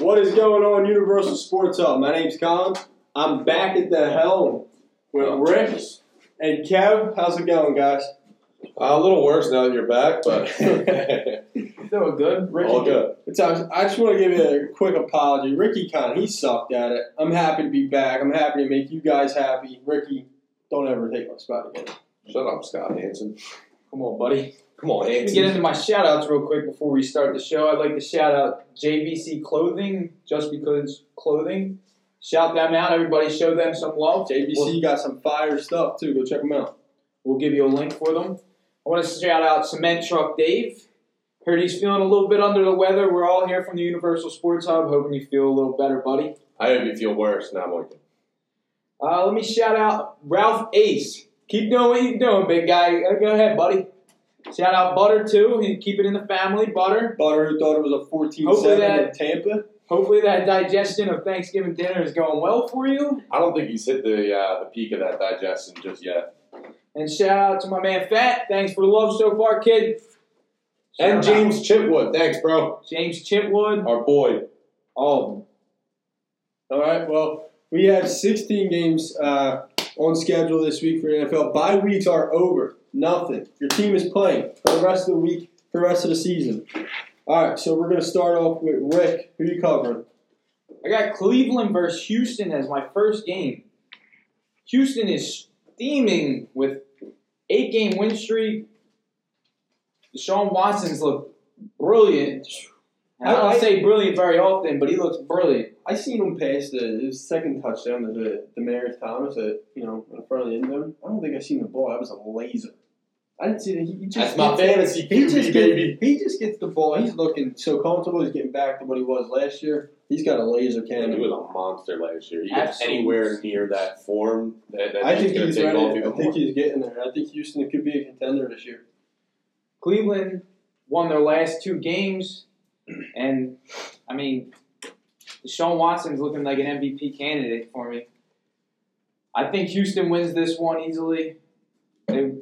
What is going on, Universal Sports Hub? My name's Colin. I'm back at the helm with Rick and Kev. How's it going, guys? Uh, a little worse now that you're back, but Doing good. Ricky, all good. It's, I just want to give you a quick apology. Ricky kind he sucked at it. I'm happy to be back. I'm happy to make you guys happy. Ricky, don't ever take my spot again. Shut up, Scott Hansen. Come on, buddy. Come on, Let me get into my shout outs real quick before we start the show. I'd like to shout out JVC Clothing, just because clothing. Shout them out, everybody. Show them some love. JVC We'll, got some fire stuff too. Go check them out. we'll give you a link for them. I want to shout out Cement Truck Dave. Heard he's feeling a little bit under the weather. We're all here from the Universal Sports Hub, hoping you feel a little better, buddy. I hope you feel worse. Now, Mike. Uh, let me shout out Ralph Ace. Keep doing what you're doing, big guy. Uh, Go ahead, buddy. Shout out Butter too. He keep it in the family. Butter. Butter who thought it was a 14 Hopefully 7 that- in Tampa. Hopefully that digestion of Thanksgiving dinner is going well for you. I don't think he's hit the uh, the peak of that digestion just yet. And shout out to my man Fat. Thanks for the love so far, kid. And Shout out James Chipwood, thanks, bro. James Chipwood. Our boy. All of them. All right. Well, we have 16 games uh, on schedule this week for the NFL. Bye weeks are over. Nothing. Your team is playing for the rest of the week, for the rest of the season. All right. So we're going to start off with Rick. Who you covering? I got Cleveland versus Houston as my first game. Houston is steaming with eight game win streak. Deshaun Watson's look brilliant. I don't say brilliant very often, but he looks brilliant. I seen him pass the his second touchdown to the Demaryius Thomas at you know in front of the end zone. I don't think I seen the ball. That was a laser. I didn't see that. He, he just That's my gets- fantasy He QB, just baby. Gets, he just gets the ball. He's looking so comfortable. He's getting back to what he was last year. He's got a laser cannon. he was a monster last year. He gets Absolutely. anywhere near that form. That, that I think he's take ready. I think more. he's getting there. I think Houston could be a contender this year. Cleveland won their last two games, and I mean, Deshaun Watson's looking like an MVP candidate for me. I think Houston wins this one easily. They,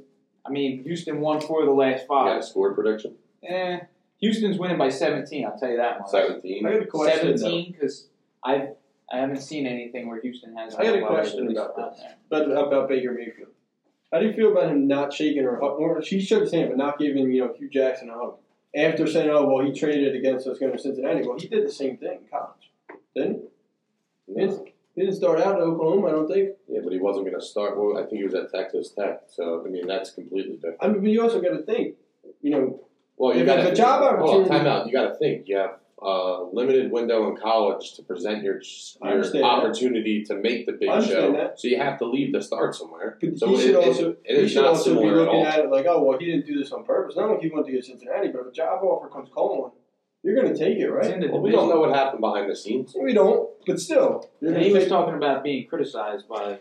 I mean, Houston won four of the last You got five. a score prediction? Eh, Houston's winning by 17. I'll tell you that much. 17. I got a question. though. 17 because I I haven't seen anything where Houston has. I got a question about out this. there. About, about Baker Mayfield. How do you feel about him not shaking her up? Or she shook his hand, but not giving you know Hue Jackson a hug after saying, "Oh well, he traded against us going to Cincinnati." Well, he did the same thing in college, didn't he? Didn't, he didn't start out at Oklahoma, I don't think. Yeah, but he wasn't going to start. Well, I think he was at Texas Tech. So, I mean, that's completely different. I mean, but you also got to think, you know, Well, you got a job opportunity- time out. You got to think. You have a limited window in college to present your your understand that. opportunity to make the big show. that. So you have to leave to start somewhere. But so he it, should it- also it he should also be similar at looking at it like, oh well, he didn't do this on purpose. Not like he wanted to go to Cincinnati, but if a job offer comes calling, you're going to take it, It's right? in the Well, we don't know what happened behind the scenes. We don't, but still, you're And going he was take. talking about being criticized by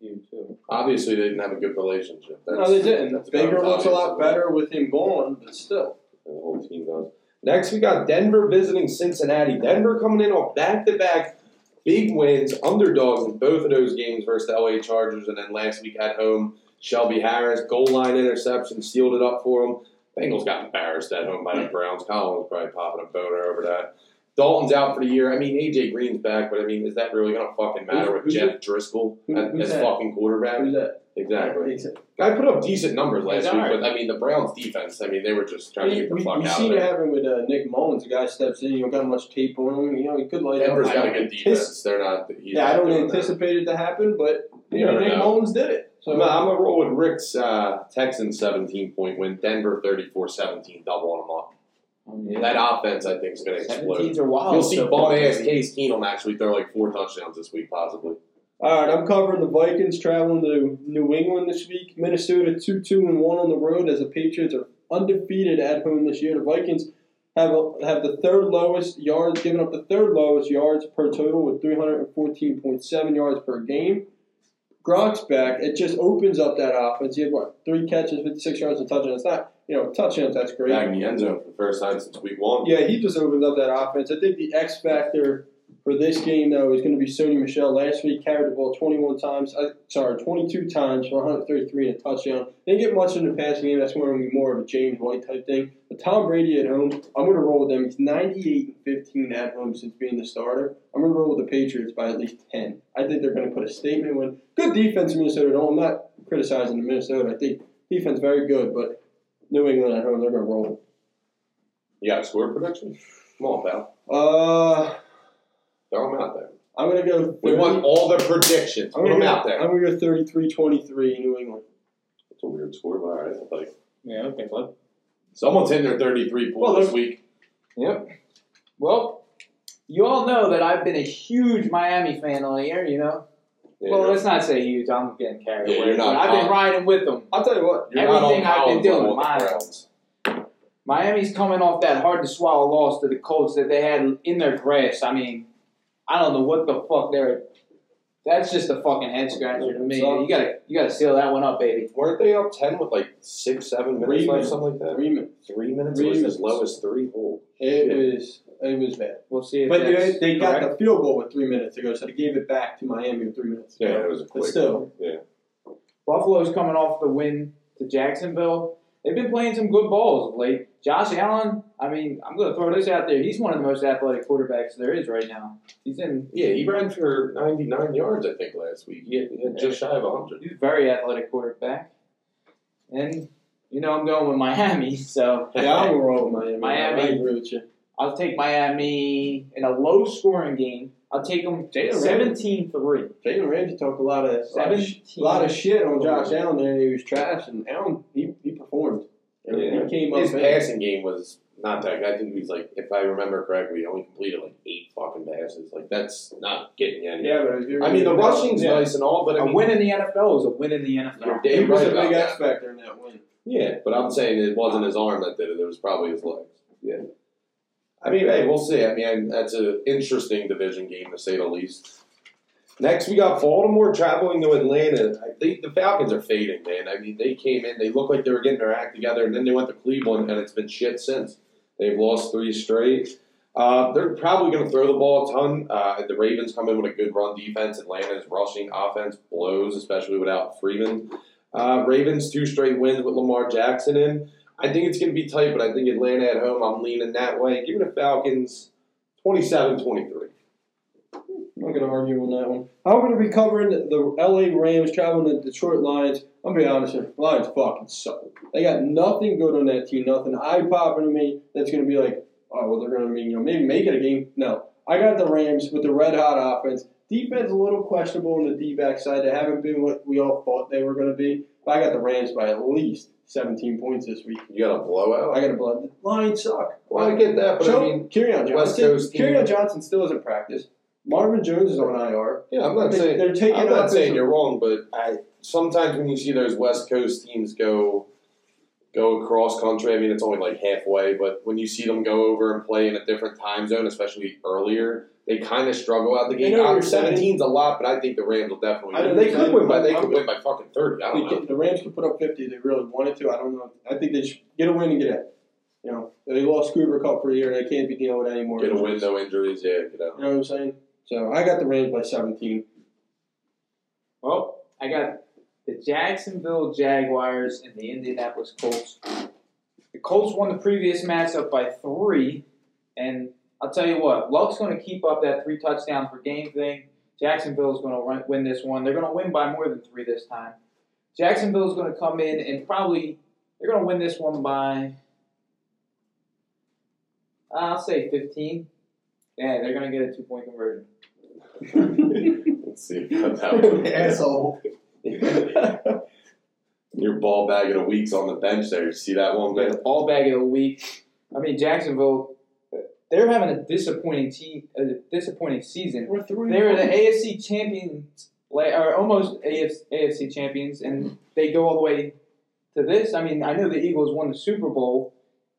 you too. Obviously, they didn't have a good relationship. No, they didn't. that's Baker obvious. looks a lot better with him gone, but still. The whole team does. Next, we got Denver visiting Cincinnati. Denver coming in on back-to-back big wins, underdogs in both of those games versus the LA Chargers, and then last week at home, Shelby Harris goal line interception sealed it up for them. Bengals got embarrassed at home by the Browns. Colin was probably popping a boner over that. Dalton's out for the year. I mean, AJ Green's back, but I mean, is that really going to fucking matter Who's- with who's Jeff Driskel Who- as, that? fucking quarterback? Who's that? Exactly. Guy put up decent numbers last He's week, alright. but I mean, the Browns defense. I mean, they were just trying to get the we, fuck we out seen of it happen with uh, Nick Mullens. The guy steps in, you don't got much tape on him. You know, he could light up. Denver's got a good defense. They're not. Yeah, I don't doing that. anticipate it to happen, but You you know, Nick know. Mullens did it. So I'm gonna, I'm gonna roll with Rick's uh, Texans 17 point win. Denver 34-17, double on them up. That offense, I think, is going to explode. 17s are wild. You'll see so bum ass Case Keenum actually throw like four touchdowns this week, possibly. All right, I'm covering the Vikings traveling to New England this week. Minnesota two two and one on the road as the Patriots are undefeated at home this year. The Vikings have a, have the third lowest yards, giving up the third lowest yards per total with 314.7 yards per game. Gronk's back. It just opens up that offense. You have what three catches, 56 yards, and touchdown. It's not you know touchdowns. That's great. Back in the end zone for the first time since week one. Yeah, he just opens up that offense. I think the X factor for this game, though, is going to be Sony Michel. Last week, carried the ball 21 times. Uh, sorry, 22 times for 133 and a touchdown. Didn't get much in the passing game. That's going to be more of a James White type thing. But Tom Brady at home, I'm going to roll with them. He's 98 and 15 at home since being the starter. I'm going to roll with the Patriots by at least 10. I think they're going to put a statement win. Good defense in Minnesota. No, I'm not criticizing the Minnesota. I think defense very good, but New England at home, they're going to roll. You got a score prediction? Come on, pal. Uh, Throw them out there. I'm going to go. We want all the predictions. I'm Put gonna them go, out there. I'm gonna go 33-23 New England. It's a weird score, but all right. I'll take it. Yeah, okay, bud. Someone's hitting their 33 pool Well, this week. Yep. Well, you all know that I've been a huge Miami fan all year, you know. Yeah, well, let's not say huge. I'm getting carried Yeah, away. you're not I've been riding with them. I'll tell you what. you're not everything I've been doing, level with the mine. Browns. Miami's coming off that hard to swallow loss to the Colts that they had in their grasp. I mean, I don't know what the fuck they're. That's just a fucking head scratcher to me. You gotta, you gotta seal that one up, baby. Weren't they up 10 with like six, seven minutes Three left, minutes. something like that? Three minutes. Three minutes Three was minutes. as low as three. Oh, It shit. was it was bad. We'll see if But they, that's they got correct. the field goal with three minutes to go, so they gave it back to Miami with three minutes. to Yeah, it was a But quick. still, Yeah. Buffalo's coming off the win to Jacksonville. They've been playing some good balls of late. Josh Allen, I mean, I'm going to throw this out there. He's one of the most athletic quarterbacks there is right now. He's in. Yeah, he ran for 99 yards, I think, last week. He had, he had just shy of 100. He's a very athletic quarterback, and you know I'm going with Miami, so yeah, I'm gonna roll with Miami. Miami. I agree with you. I'll take Miami in a low-scoring game. I'll take them Jalen 17-3. Jalen Ramsey talked a lot of a lot of, 17. a lot of shit on Josh Allen there, and he was trash, and Allen he, he performed. And Yeah. He came up. His big. passing game was not that good. I think he was like, if I remember correctly, he only completed like eight fucking passes. Like, that's not getting you anywhere. Yeah, but if you're I mean, the gonna- rushing's yeah. nice and all, but I A mean, win in the NFL is a win in the NFL. He was right a big about X factor in that win. Yeah, but I'm saying it wasn't his arm that did it. It was probably his legs. Yeah. I mean, hey, we'll see. I mean, that's an interesting division game to say the least. Next, we got Baltimore traveling to Atlanta. I think the Falcons are fading, man. I mean, they came in, they looked like they were getting their act together, and then they went to Cleveland, and it's been shit since. They've lost three straight. Uh, they're probably going to throw the ball a ton. Uh, the Ravens come in with a good run defense. Atlanta's rushing offense blows, especially without Freeman. Uh, Ravens two straight wins with Lamar Jackson in. I think it's going to be tight, but I think Atlanta at home, I'm leaning that way. Give me the Falcons 27 23. I'm not gonna argue on that one. I'm gonna be covering the LA Rams traveling to Detroit Lions. I'm gonna be honest here, Lions fucking suck. They got nothing good on that team, nothing eye popping to me that's gonna be like, oh well they're gonna be, you know, maybe make it a game. No. I got the Rams with the red hot offense. Defense a little questionable on the D back side. They haven't been what we all thought they were gonna be. But I got the Rams by at least seventeen points this week. You got a blowout? I got a blowout. the Lions suck. Well, I get that, but I Show mean, Kerryon West Johnson. Coast. Johnson still isn't practice. Marvin Jones is on IR. yeah, I'm not They- saying they're taking I'm not saying you're wrong, but I sometimes when you see those West Coast teams go go across country, I mean it's only like halfway, but when you see them go over and play in a different time zone, especially earlier, they kind of struggle out the game. gate. know what saying. 17's a lot, but I think the Rams will definitely I win. They could win by they could win by fucking thirty. I don't know. get- the Rams could put up 50 if they really wanted to. I don't know. I think they should get a win and get out. You know, they lost Cooper Kupp for a year. And they can't be dealing with any more. Get a win, no injuries, yeah, get out. You know what I'm saying? So I got the Rams by 17. Well, I got the Jacksonville Jaguars and the Indianapolis Colts. The Colts won the previous matchup by three, and I'll tell you what, Luck's going to keep up that three touchdowns per game thing. Jacksonville's going to win this one. They're going to win by more than three this time. Jacksonville's going to come in and probably they're going to win this one by I'll say 15. Yeah, they're going to get a two point conversion. Let's see if that one. Asshole. Your ball bag of the week's on the bench there. You see that one, man? all bag of the week. I mean, Jacksonville, they're having a disappointing team, a disappointing season. We're three. They were the AFC champions, or almost AFC, AFC champions, and they go all the way to this. I mean, I know the Eagles won the Super Bowl,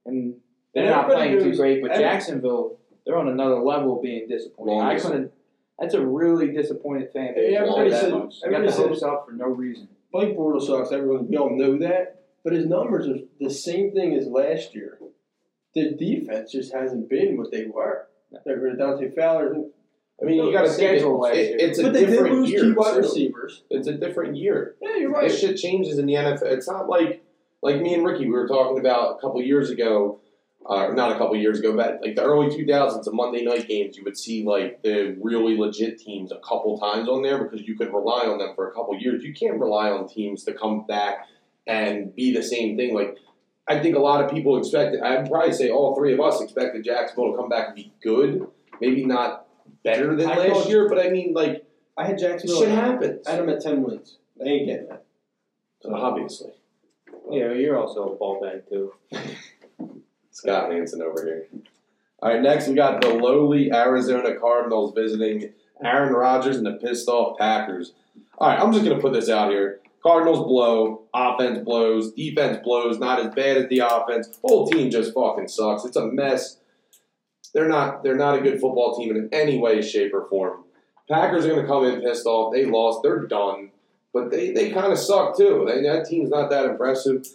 and they're not playing too great, but every- Jacksonville, they're on another level of being disappointing. I couldn't. That's a really disappointed fan base. Yeah, everybody said- much. I got the hopes up for no reason. Blake Bortles sucks. Everyone, we all know that. But his numbers are the same thing as last year. The defense just hasn't been what they were. They're rid of Dante Fowler. I mean, No, you got to the think it, schedule last it- it's a but they did different lose year. key wide too. receivers. It's a different year. Yeah, you're right. This shit changes in the NFL. It's not like like me and Ricky we were talking about a couple years ago, uh, not a couple years ago, but like the early two thousands, the Monday night games, you would see like the really legit teams a couple times on there because you could rely on them for a couple years. You can't rely on teams to come back and be the same thing. Like I think a lot of people expected. I'd probably say all three of us expected Jacksonville to come back and be good. Maybe not better than I last thought- year, but I mean like I had Jacksonville. shit at- happens. I had them at ten wins. They ain't getting that. So, Obviously. Yeah, you're also a ball bag too. Scott Hansen over here. All right, next we got the lowly Arizona Cardinals visiting Aaron Rodgers and the pissed off Packers. All right, I'm just gonna put this out here. Cardinals blow, offense blows, defense blows. Not as bad as the offense. Whole team just fucking sucks. It's a mess. They're not. They're not a good football team in any way, shape, or form. Packers are gonna come in pissed off. They lost. They're done. But they, they kind of suck too. They, that team's not that impressive.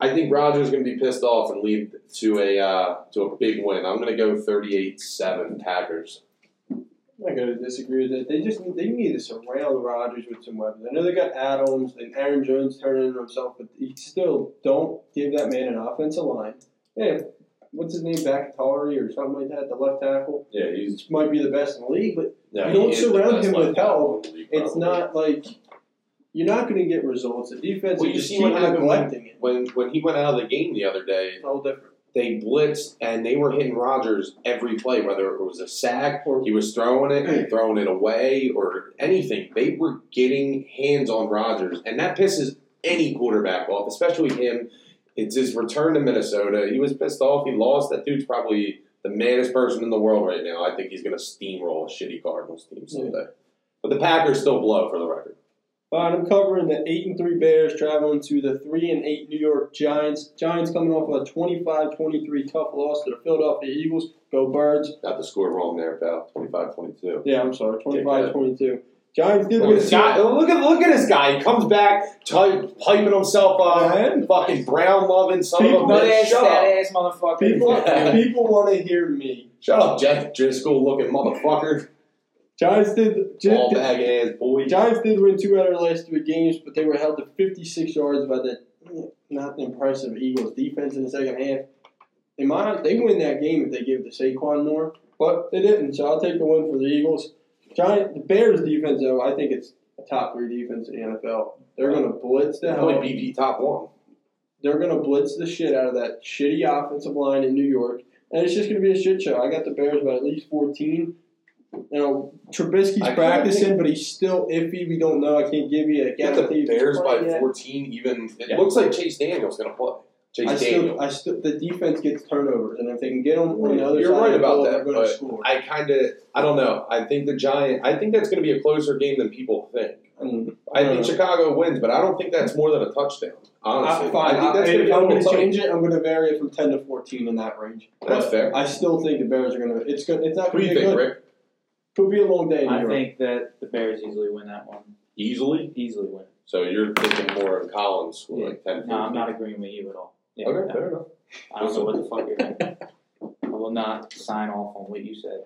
I think Rodgers is going to be pissed off and lead to a uh, to a big win. I'm going to go 38-7 Packers. I'm not gonna disagree with that. They just need, they need to surround Rodgers with some weapons. I know they got Adams and Aaron Jones turning into himself, but you still don't give that man an offensive line. Yeah, what's his name, Bakatari or something like that, the left tackle. Yeah, he's Which might be the best in the league, but yeah, You don't he surround him with help. in the league, it's not like you're not going to get results. The defense Well, is you see what happened neglecting it. when when he went out of the game the other day. It's all different. They blitzed and they were hitting Rodgers every play, whether it was a sack Or- he was throwing it, throwing it away, or anything. They were getting hands on Rodgers, and that pisses any quarterback off, especially him. It's his return to Minnesota. He was pissed off. He lost. That dude's probably the maddest person in the world right now. I think he's going to steamroll a shitty Cardinals team someday. But the Packers still blow for the record. Fine, I'm covering the eight and three Bears traveling to the three and eight New York Giants. Giants coming off a 25-23 tough loss to the Philadelphia Eagles. Go Birds! Got the score wrong there, pal. 25-22. Yeah, I'm sorry, 25-22. Giants did Look win. at, guy, look at look at this guy. He comes back, ty- piping himself up, Man. fucking brown loving son of a People- Nut bitch. ass, Shut fat up. ass motherfucker. People, people want to hear me. Shut up, Jeff Driskel looking motherfucker. Giants did. Ball Gi- bag ass boy. Giants did win two out of their last three games, but they were held to 56 yards by the not impressive Eagles defense in the second half. In my they win that game if they give it to Saquon more, but they didn't. So I'll take the win for the Eagles. Giant the Bears defense though, I think it's a top three defense in the NFL. They're gonna blitz the hell. Probably BP top one. They're gonna blitz the shit out of that shitty offensive line in New York, and it's just gonna be a shit show. I got the Bears by at least 14. You know, Trubisky's I practicing, but he's still iffy. We don't know. I can't give you a Got the guarantee. if he's Bears by yet. 14. Even it Yeah. looks like Chase Daniel's gonna play. Chase I Daniel. still, I still, the defense gets turnovers, and if they can get them on the other You're side, right about ball, that, they're going to but score. I kind of, I don't know. I think the Giant. I think that's going to be a closer game than people think. And, I think uh, Chicago wins, but I don't think that's more than a touchdown. Honestly, I, fine. I think that's I, going to be a am going to change it. I'm going to vary it from 10 to 14 in that range. That's But fair. I still think the Bears are going to. It's good. It's not What do going you to be think, good. Rick? Could be a long day. I York. think that the Bears easily win that one. Easily. Easily win. So you're thinking more of Collins with Yeah. like 10 No, I'm not agreeing with you at all. Yeah, Okay, no. fair enough. I don't know what the fuck you're thinking. I will not sign off on what you said.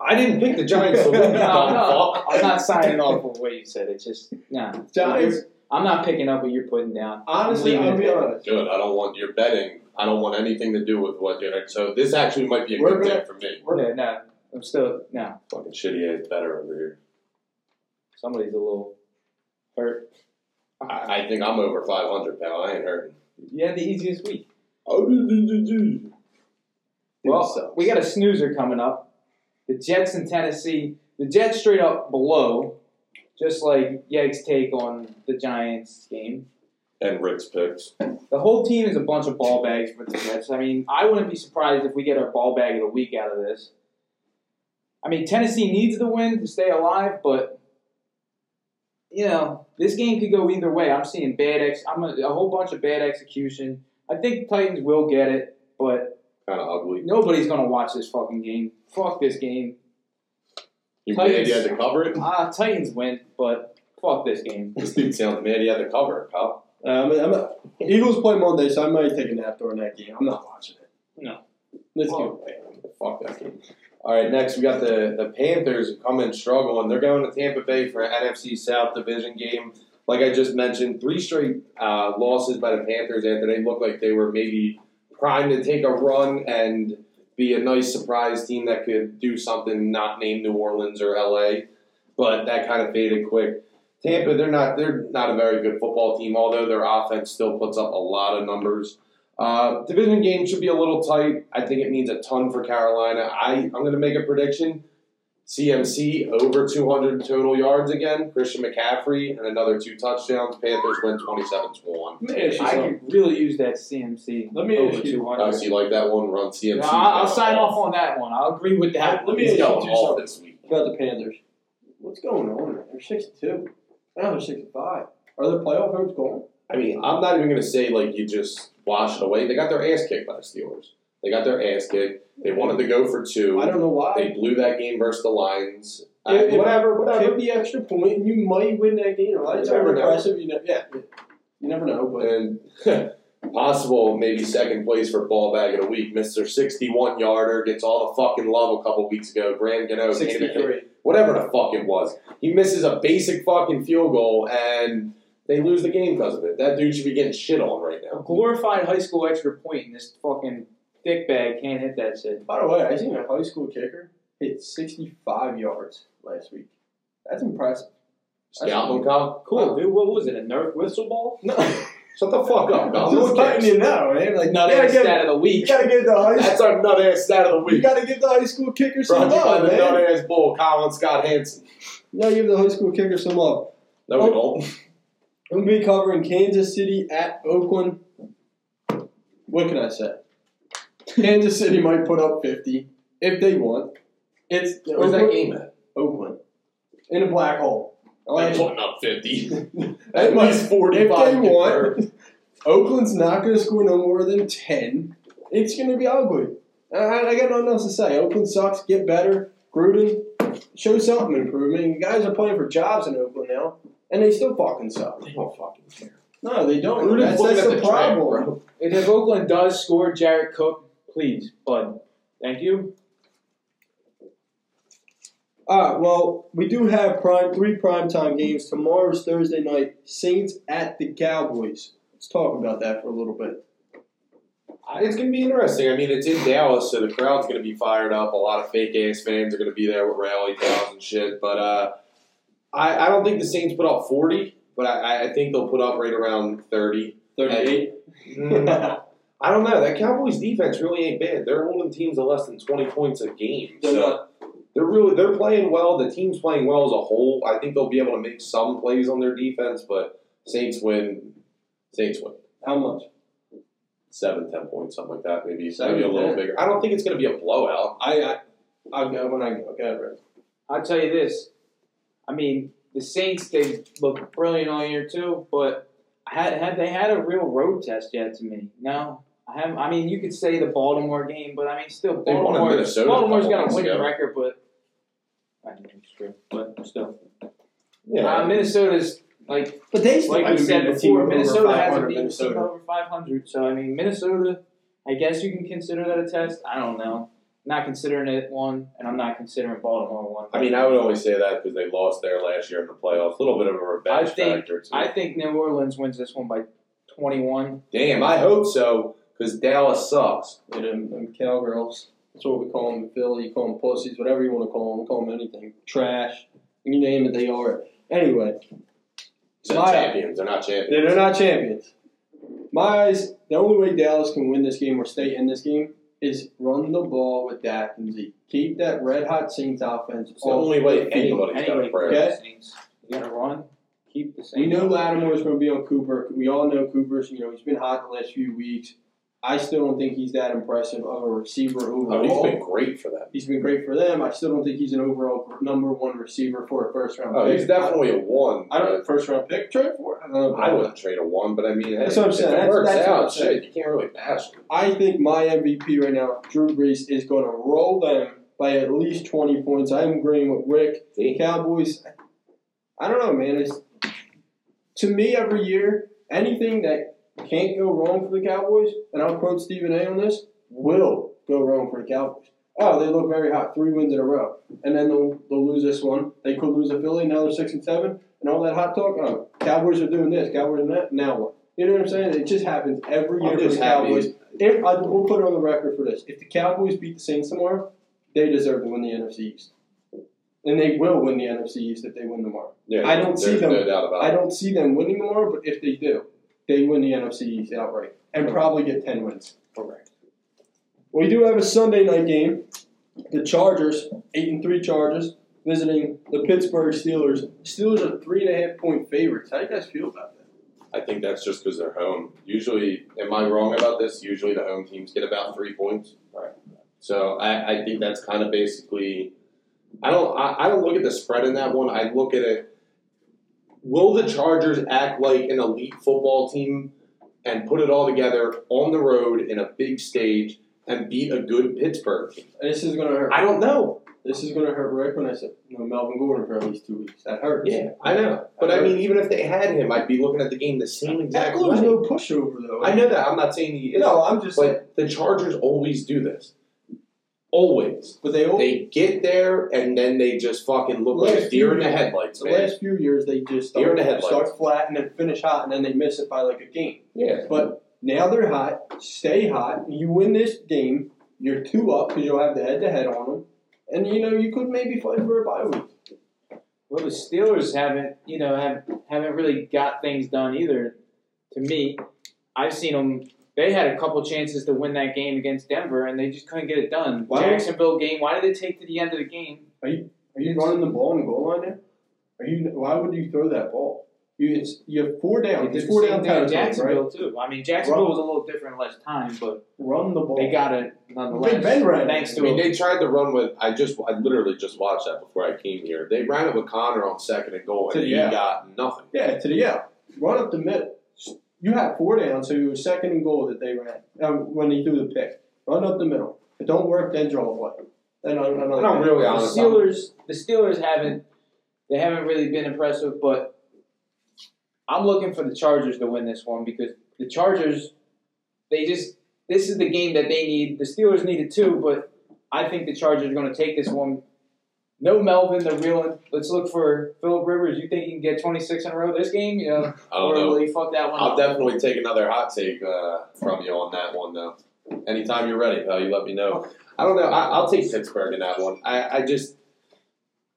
I didn't pick the Giants to win. you No, no. I'm not signing off on what you said. It's just nah. Giants. I'm not picking up what you're putting down. Honestly, Leaving I'll be honest. Good. I don't want you're betting. I don't want anything to do with what you're. So this actually might be a We're good gonna- pick for me. No, no, I'm still no. Fucking shitty ass better over here. Somebody's a little hurt. I, I think I'm over 500 pal. I ain't hurting. You had the easiest week. Well, we got a snoozer coming up. The Jets in Tennessee. The Jets straight up below, just like Yeg's take on the Giants game. And Rick's picks. The whole team is a bunch of ball bags for the Jets. I mean, I wouldn't be surprised if we get our ball bag of the week out of this. I mean, Tennessee needs the win to stay alive, but you know, this game could go either way. I'm seeing bad ex. I'm a, a whole bunch of bad execution. I think Titans will get it, but Kind of ugly. nobody's gonna watch this fucking game. Fuck this game. You Titans. mad you had to cover it? Ah, Titans win, but fuck this game. This dude sounds mad he had to cover it, pal. Uh, I'm, I'm a, Eagles play Monday, so I might take a nap during that game. I'm not watching it. No. Let's Oh, go. man, fuck that game. All right, next we got the the Panthers coming struggling. They're going to Tampa Bay for an NFC South division game. Like I just mentioned, three straight uh, losses by the Panthers after they looked like they were maybe primed to take a run and be a nice surprise team that could do something not named New Orleans or LA. But that kind of faded quick. Tampa, they're not they're not a very good football team, although their offense still puts up a lot of numbers. Uh, division game should be a little tight. I think it means a ton for Carolina. I I'm going to make a prediction. CMC over 200 total yards again. Christian McCaffrey and another two touchdowns. Panthers win 27 1. Let me ask you I something. could really use that CMC. Let me over ask you- two Oh, hundred. so you like that one? Run CMC. No, I'll, I'll sign off on that one. I'll agree with that. Let me He's ask you going off something. this week. about the Panthers. What's going on? They're six two. Now they're six five. Are their playoff hopes gone? I mean, I'm not even going to say like you just wash it away. They got their ass kicked by the Steelers. They got their ass kicked. They wanted to go for two. I don't know why. They blew that game versus the Lions. If- if- whatever, whatever. Kick the extra point, and you might win that game. It's You never impressive. You know, yeah, you never know. But And possible maybe second place for ball bag of the week. Mr. 61 yarder gets all the fucking love a couple weeks ago. Grant Gano sixty in, three. whatever the fuck it was. He misses a basic fucking field goal and they lose the game because of it. That dude should be getting shit on right A now. glorified high school extra point, and this fucking dick bag can't hit that shit. By the way, I seen a high school kicker hit sixty five yards last week. That's impressive. Scouting Kyle. Cool, dude. What was it? A Nerf whistle ball? No, Shut the fuck up, I'm just Who letting cares? you know, man. Like, Not you gotta a give, stat of the you week. gotta give the high That's our nut ass stat of the week. you gotta give the high school kicker some Brought to you by love, the man. nut ass bull, Colin Scott Hansen. You gotta give the high school kicker some love. No, we oh. don't. We'll be covering Kansas City at Oakland. What can I say? Kansas City might put up 50 if they want. It's Where's that game at? Oakland. In a black hole. They're Last- putting up 50. At At least 45. If they confirmed. want, Oakland's not going to score no more than 10. It's going to be ugly. I, I got nothing else to say. Oakland sucks. Get better. Gruden, show something improvement. You guys are playing for jobs in Oakland now, and they still fucking suck. They don't fucking care. No, they don't. Gruden's That's, looking that's at the the problem. bro. And if Oakland does score Jared Cook, please, bud. Thank you. All right. Well, we do have prime three primetime games. Tomorrow's Thursday night. Saints at the Cowboys. Let's talk about that for a little bit. It's going to be interesting. I mean, it's in Dallas, so the crowd's going to be fired up. A lot of fake ass fans are going to be there with rally towels and shit. But uh, I, I don't think the Saints put up 40, but I, I think they'll put up right around 30. 38. Mm, I don't know. That Cowboys defense really ain't bad. They're holding teams to less than 20 points a game. They're So not. they're really they're playing well. The team's playing well as a whole. I think they'll be able to make some plays on their defense, but Saints win. Saints win. How much? seven, ten points, something like that. Maybe Seven, maybe a little ten. bigger. I don't think it's going to be a blowout. I, I I'll go when I go. Okay, I'll tell you this. I mean, the Saints they look brilliant all year too, but had had they had a real road test yet to me? No. I have. I mean, you could say the Baltimore game, but I mean, still, They won Baltimore. Minnesota a Baltimore's couple got a winning ago. record, but I think it's true. But still, Yeah, uh, Minnesota's like But they still like we haven't said beaten before. Minnesota hasn't beaten a team Minnesota. over 500. So I mean, Minnesota. I guess you can consider that a test. I don't know. Not considering it one, and I'm not considering Baltimore one. I mean, I would only say that because they lost there last year in the playoffs. A little bit of a revenge I think- factor. Too. I think New Orleans wins this one by 21. Damn, I hope so because Dallas sucks. And them, them cowgirls. That's what we call them in Philly. You call them pussies, whatever you want to call them. We call them anything. Trash. You name it, they are. Anyway, They're My- champions. They're not champions. they're not champions. My eyes, the only way Dallas can win this game or stay in this game is run the ball with Dak and Zeke. Keep that red hot Saints offense. It's the only way field. anybody's got Anyway, to pray. Okay. the Saints. You gotta run. Keep the We Saints. know Lattimore's going to be on Cooper. We all know Cooper's. You know he's been hot the last few weeks. I still don't think he's that impressive of a receiver overall. Oh, he's been great for them. He's been great for them. I still don't think he's an overall number one receiver for a first round Oh, pick. he's definitely a one. I don't first round pick trade for. it? I don't know. I wouldn't trade a one, but I mean, hey, That's what I'm saying. it That's- works that's out, shit, you can't really bash him. I think my MVP right now, Drew Brees, is going to roll them by at least twenty points. I'm agreeing with Rick. The Cowboys. I don't know, man. It's to me every year. Anything that can't go wrong for the Cowboys, and I'll quote Stephen A. on this, will go wrong for the Cowboys. oh, they look very hot, three wins in a row, and then they'll they'll lose this one. They could lose a Philly. Now they're six and seven, and all that hot talk. Oh, Cowboys are doing this, Cowboys are that. Now what? You know what I'm saying? It just happens every year for the happy. Cowboys. If I, we'll put it on the record for this, if the Cowboys beat the Saints tomorrow, they deserve to win the NFC East, and they will win the NFC East if they win tomorrow. Yeah, I don't see them- No I don't see them winning tomorrow, but if they do, they win the NFC East outright and probably get ten wins. Correct. We do have a Sunday night game. The Chargers, eight and three Chargers, visiting the Pittsburgh Steelers. Steelers are three and a half point favorites. How do you guys feel about that? I think that's just because they're home. Usually, am I wrong about this? Usually, the home teams get about three points. Right. So I, I think that's kind of basically. I don't. I, I don't look at the spread in that one. I look at it. Will the Chargers act like an elite football team and put it all together on the road in a big stage and beat a good Pittsburgh this is gonna hurt. I don't know. This is gonna hurt Rick when I said no Melvin Gordon for at least two weeks. That hurts. Yeah, I know. But I mean, even if they had him, I'd be looking at the game the same exact Ekeler's way. no pushover though. I know that. I'm not saying he is. No, I'm just. But the Chargers always do this. Always. But they all They get there and then they just fucking look like a Last deer in the years- headlights, the man. last few years they just Deer in the headlights. start flat and then finish hot and then they miss it by like a game. Yeah. But now they're hot. Stay hot. You win this game. You're two up because you'll have the head to head on them, and you know you could maybe fight for a bye week. Well, the Steelers haven't, you know, have haven't really got things done either. To me, I've seen them. They had a couple chances to win that game against Denver, and they just couldn't get it done. Why Jacksonville game. Why did they take to the end of the game? Are you are you running the ball on the goal line there? Are you? Why would you throw that ball? You it's, you have four down. It's four the down same thing in territory, right? Jacksonville too. I mean, Jacksonville was a little different, less time, but Run the ball. they got it nonetheless. Big Ben ran it. Thanks I mean, they tried to run with. I just, I literally just watched that before I came here. They ran it with Connor on second and goal, and To- he yeah. got nothing. Yeah, to the yeah. Run up the middle. You have four down, so it was second and goal that they ran um, when he threw the pick. Run up the middle. If it don't work, then draw a play. Then I, I don't And I'm really the honest. Steelers, the Steelers haven't, they haven't really been impressive, but I'm looking for the Chargers to win this one because the Chargers, they just, this is the game that they need. The Steelers need it too, but I think the Chargers are going to take this one. No Melvin, they're reeling. Let's look for Philip Rivers. You think he can get 26 in a row this game? You know, I don't or know. will he fuck that one I'll up? definitely take another hot take uh, from you on that one, though. Anytime you're ready, pal, you let me know. I don't know. I, I'll take Pittsburgh in that one. I, I just,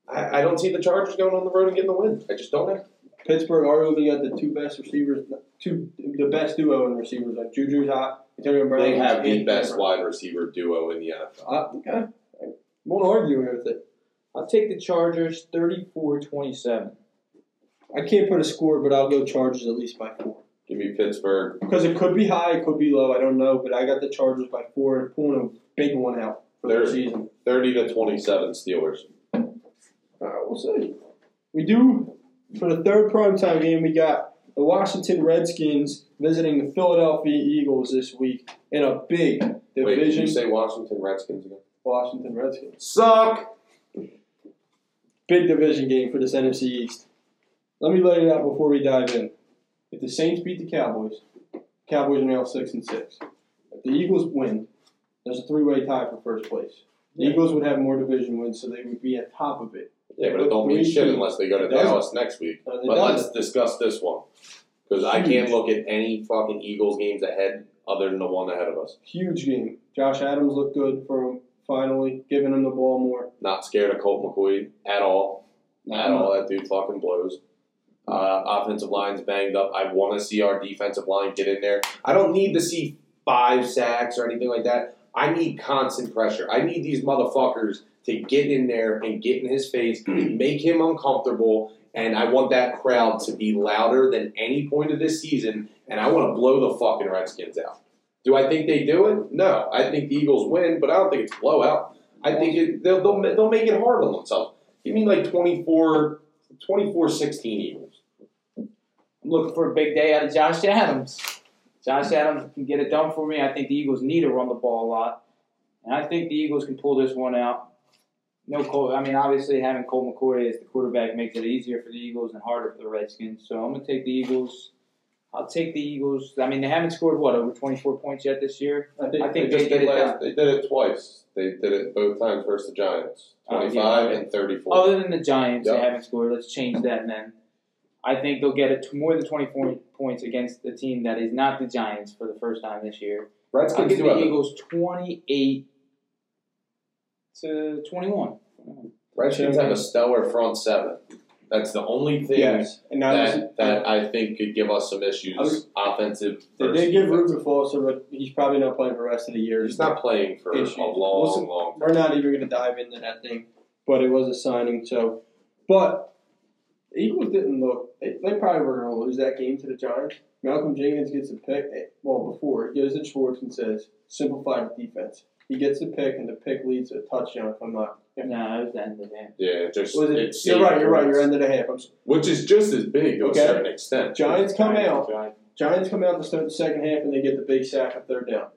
I, I don't see the Chargers going on the road and getting the win. I just don't know. Pittsburgh arguably got the two best receivers, two the best duo in receivers. Like Juju's hot, Antonio Brown. They have the best Cameron. wide receiver duo in the NFL. Uh, okay, I won't argue with it. I'll take the Chargers 34 27. I can't put a score, but I'll go Chargers at least by four. Give me Pittsburgh. Because it could be high, it could be low. I don't know, but I got the Chargers by four and pulling a big one out for the season. 30 to 27 Steelers. All right, we'll see. We do for the third primetime game. We got the Washington Redskins visiting the Philadelphia Eagles this week in a big Wait, did division. you say Washington Redskins again? Washington Redskins. Suck! Big division game for this NFC East. Let me lay it out before we dive in. If the Saints beat the Cowboys, Cowboys are now six and six. If the Eagles win, there's a three-way tie for first place. The Yeah. Eagles would have more division wins, so they would be at top of it. Yeah, but it don't mean shit unless they go to. Dallas next week. Uh, But doesn't. let's discuss this one. Because I can't look at any fucking Eagles games ahead other than the one ahead of us. Huge game. Josh Adams looked good for him, finally, giving him the ball more. Not scared of Colt McCoy at all. At all. That dude fucking blows. Uh, offensive line's banged up. I want to see our defensive line get in there. I don't need to see five sacks or anything like that. I need constant pressure. I need these motherfuckers to get in there and get in his face, make him uncomfortable, and I want that crowd to be louder than any point of this season, and I want to blow the fucking Redskins out. Do I think they do it? No. I think the Eagles win, but I don't think it's a blowout. I think it, they'll, they'll, they'll make it hard on themselves. Give me like 24, 24-16 Eagles. I'm looking for a big day out of Josh Adams. Josh Adams can get it done for me. I think the Eagles need to run the ball a lot, and I think the Eagles can pull this one out. No Cole. I mean, obviously having Colt McCoy as the quarterback makes it easier for the Eagles and harder for the Redskins. So I'm gonna take the Eagles. I'll take the Eagles. I mean, they haven't scored what over twenty four points yet this year. I think, I think They they did it last. They did it twice. They did it both times versus the Giants. Oh, yeah. Twenty-five and thirty-four. Other than the Giants, they haven't scored. Let's change that then. I think they'll get it to more than twenty four points against the team that is not the Giants for the first time this year. I'll give the Eagles twenty eight to twenty one. Redskins have a stellar front seven. That's the only thing and that, that I think could give us some issues. Was- offensive. they did give defense. Reuben Foster, but he's probably not playing for the rest of the year. He's not playing for Issues. a long, Listen, long. We're not even going to dive into that thing, but it was a signing. So, but the Eagles didn't look. They, they probably were going to lose that game to the Giants. Malcolm Jenkins gets a pick. eh, Well, before he goes to Schwartz and says, "Simplify the defense." He gets the pick, and the pick leads to a touchdown. If I'm not, if, No, it was the end of the game. Yeah, just was it? it's You're right. You're right. You're saved end of the half. I'm, s- which is just as big to Okay. a certain extent. Giants come Giants, out. Giants. Giants come out to start the second half, and they get the big sack of third down,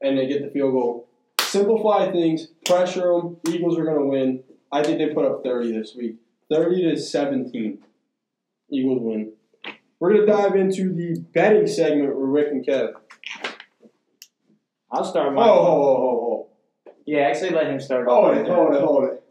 and they get the field goal. Simplify things, pressure them. Eagles are going to win. I think they put up 30 this week, 30 to 17. Eagles win. We're going to dive into the betting segment with Rick and Kev. I'll start Oh, my. oh, oh, oh, Yeah, actually, let him start. oh, hold it, hold it, hold it.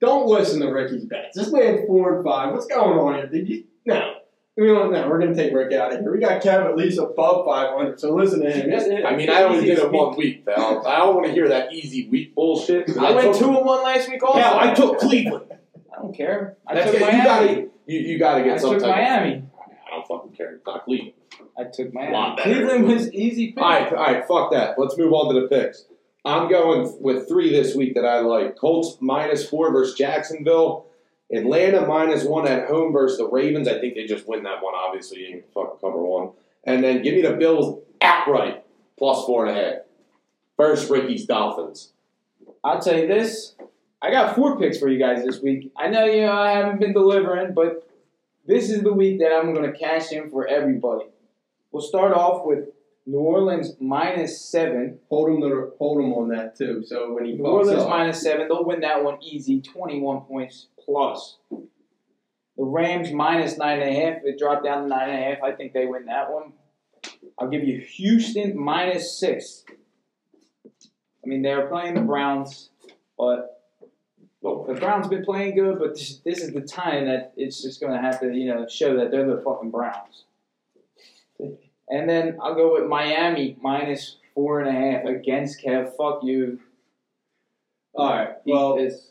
Don't listen to Ricky's bets. This man's four and five. What's going on here? Did you? No. We don't know. We're going to take Rick out of here. We got Kev at least above 500, so listen to him. I mean, I only did it one week, pal. I don't want to hear that easy week bullshit. I went two and one last week. Also, Hell, I took Cleveland. I don't care. I That's took it. You Miami. gotta, you, you gotta get I some took type of- Miami. I don't fucking care. It's not Cleveland. I took Lot better. Cleveland was easy. Pick. All right, all right, fuck that. Let's move on to the picks. I'm going with three this week that I like. Colts minus four versus Jacksonville. Atlanta minus one at home versus the Ravens. I think they just win that one. Obviously, you can fucking cover one. And then give me the Bills outright plus four and a half. First, Ricky's Dolphins. I'll tell you this. I got four picks for you guys this week. I know you know I haven't been delivering, but this is the week that I'm going to cash in for everybody. We'll start off with New Orleans minus seven. Hold him to hold him on that too. So when he New Orleans up, minus seven. They'll win that one easy, 21 points plus. The Rams minus nine and a half. It dropped down to nine and a half. I think they win that one. I'll give you Houston minus six. I mean, they're playing the Browns, but the Browns been playing good. But this, this is the time that it's just going to have to, you know, show that they're the fucking Browns. And then I'll go with Miami minus four and a half against Kev. Fuck you. all right. Well, is-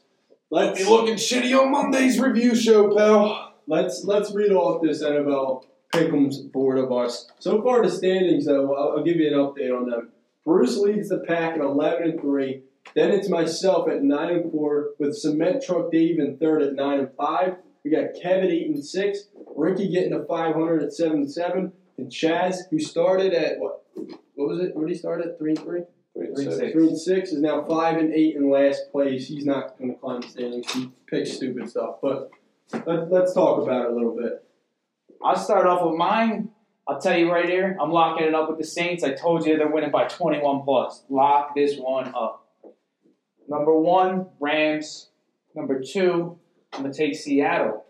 let's Be looking shitty on Monday's review show, pal. let's let's read off this NFL Pick'em's board of us. So far, the standings though, I'll, I'll give you an update on them. Bruce leads the pack at eleven and three. Then it's myself at nine and four, with Cement Truck Dave in third at nine and five. We got Kevin eight and six, Ricky getting to five hundred at seven and seven, and Chaz, who started at what? What was it? What did he start at? Three and three. three and six. six. Three and six is now five and eight in last place. He's not going to climb the standings. He picks stupid stuff. But let, let's talk about it a little bit. I'll start off with mine. I'll tell you right here, I'm locking it up with the Saints. I told you they're winning by 21 plus. Lock this one up. Number one, Rams. Number two, I'm gonna take Seattle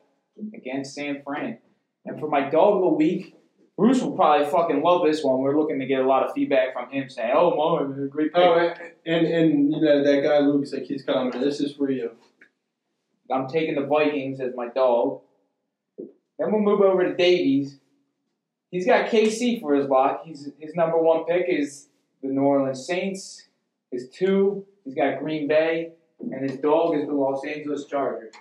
against San Fran. And for my dog of the week, Bruce will probably fucking love this one. We're looking to get a lot of feedback from him saying, "Oh, Mo, man, great pick." Oh, and and you know that guy Lucas, like his comment. This is for you. I'm taking the Vikings as my dog. Then we'll move over to Davies. He's got KC for his lock. He's his number one pick is the New Orleans Saints. His two, he's got Green Bay, and his dog is the Los Angeles Chargers.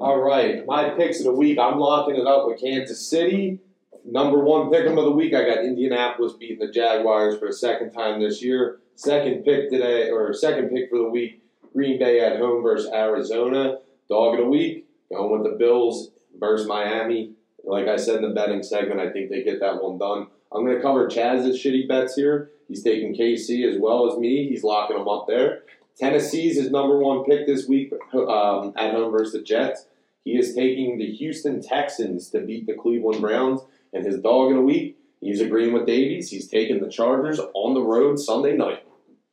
All right, my picks of the week. I'm locking it up with Kansas City. Number one pick of the week. I got Indianapolis beating the Jaguars for a second time this year. Second pick today, or second pick for the week. Green Bay at home versus Arizona. Dog of the week. Going with the Bills versus Miami. Like I said in the betting segment, I think they get that one done. I'm going to cover Chaz's shitty bets here. He's taking KC as well as me. He's locking them up there. Tennessee's his number one pick this week um, at home versus the Jets. He is taking the Houston Texans to beat the Cleveland Browns. And his dog in a week, he's agreeing with Davies. He's taking the Chargers on the road Sunday night.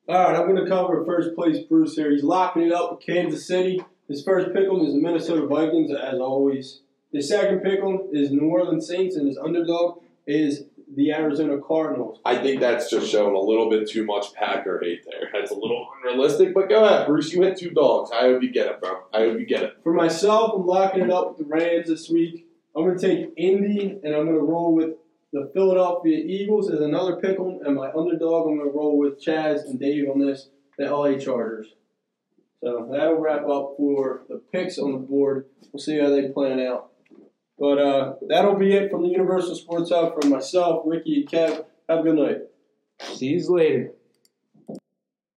All right, I'm going to cover first place Bruce here. He's locking it up with Kansas City. His first pick 'em is the Minnesota Vikings, as always. His second pick 'em is New Orleans Saints, and his underdog is the Arizona Cardinals. I think that's just showing a little bit too much Packer hate there. That's a little unrealistic, but go ahead, Bruce. You hit two dogs. I hope you get it, bro. I hope you get it. For myself, I'm locking it up with the Rams this week. I'm going to take Indy, and I'm going to roll with the Philadelphia Eagles as another pick 'em, and my underdog, I'm going to roll with Chaz and Dave on this, the LA Chargers. So that'll wrap up for the picks on the board. We'll see how they plan out. But uh, that'll be it from the Universal Sports Hub from myself, Ricky, and Kev. Have a good night. See you later.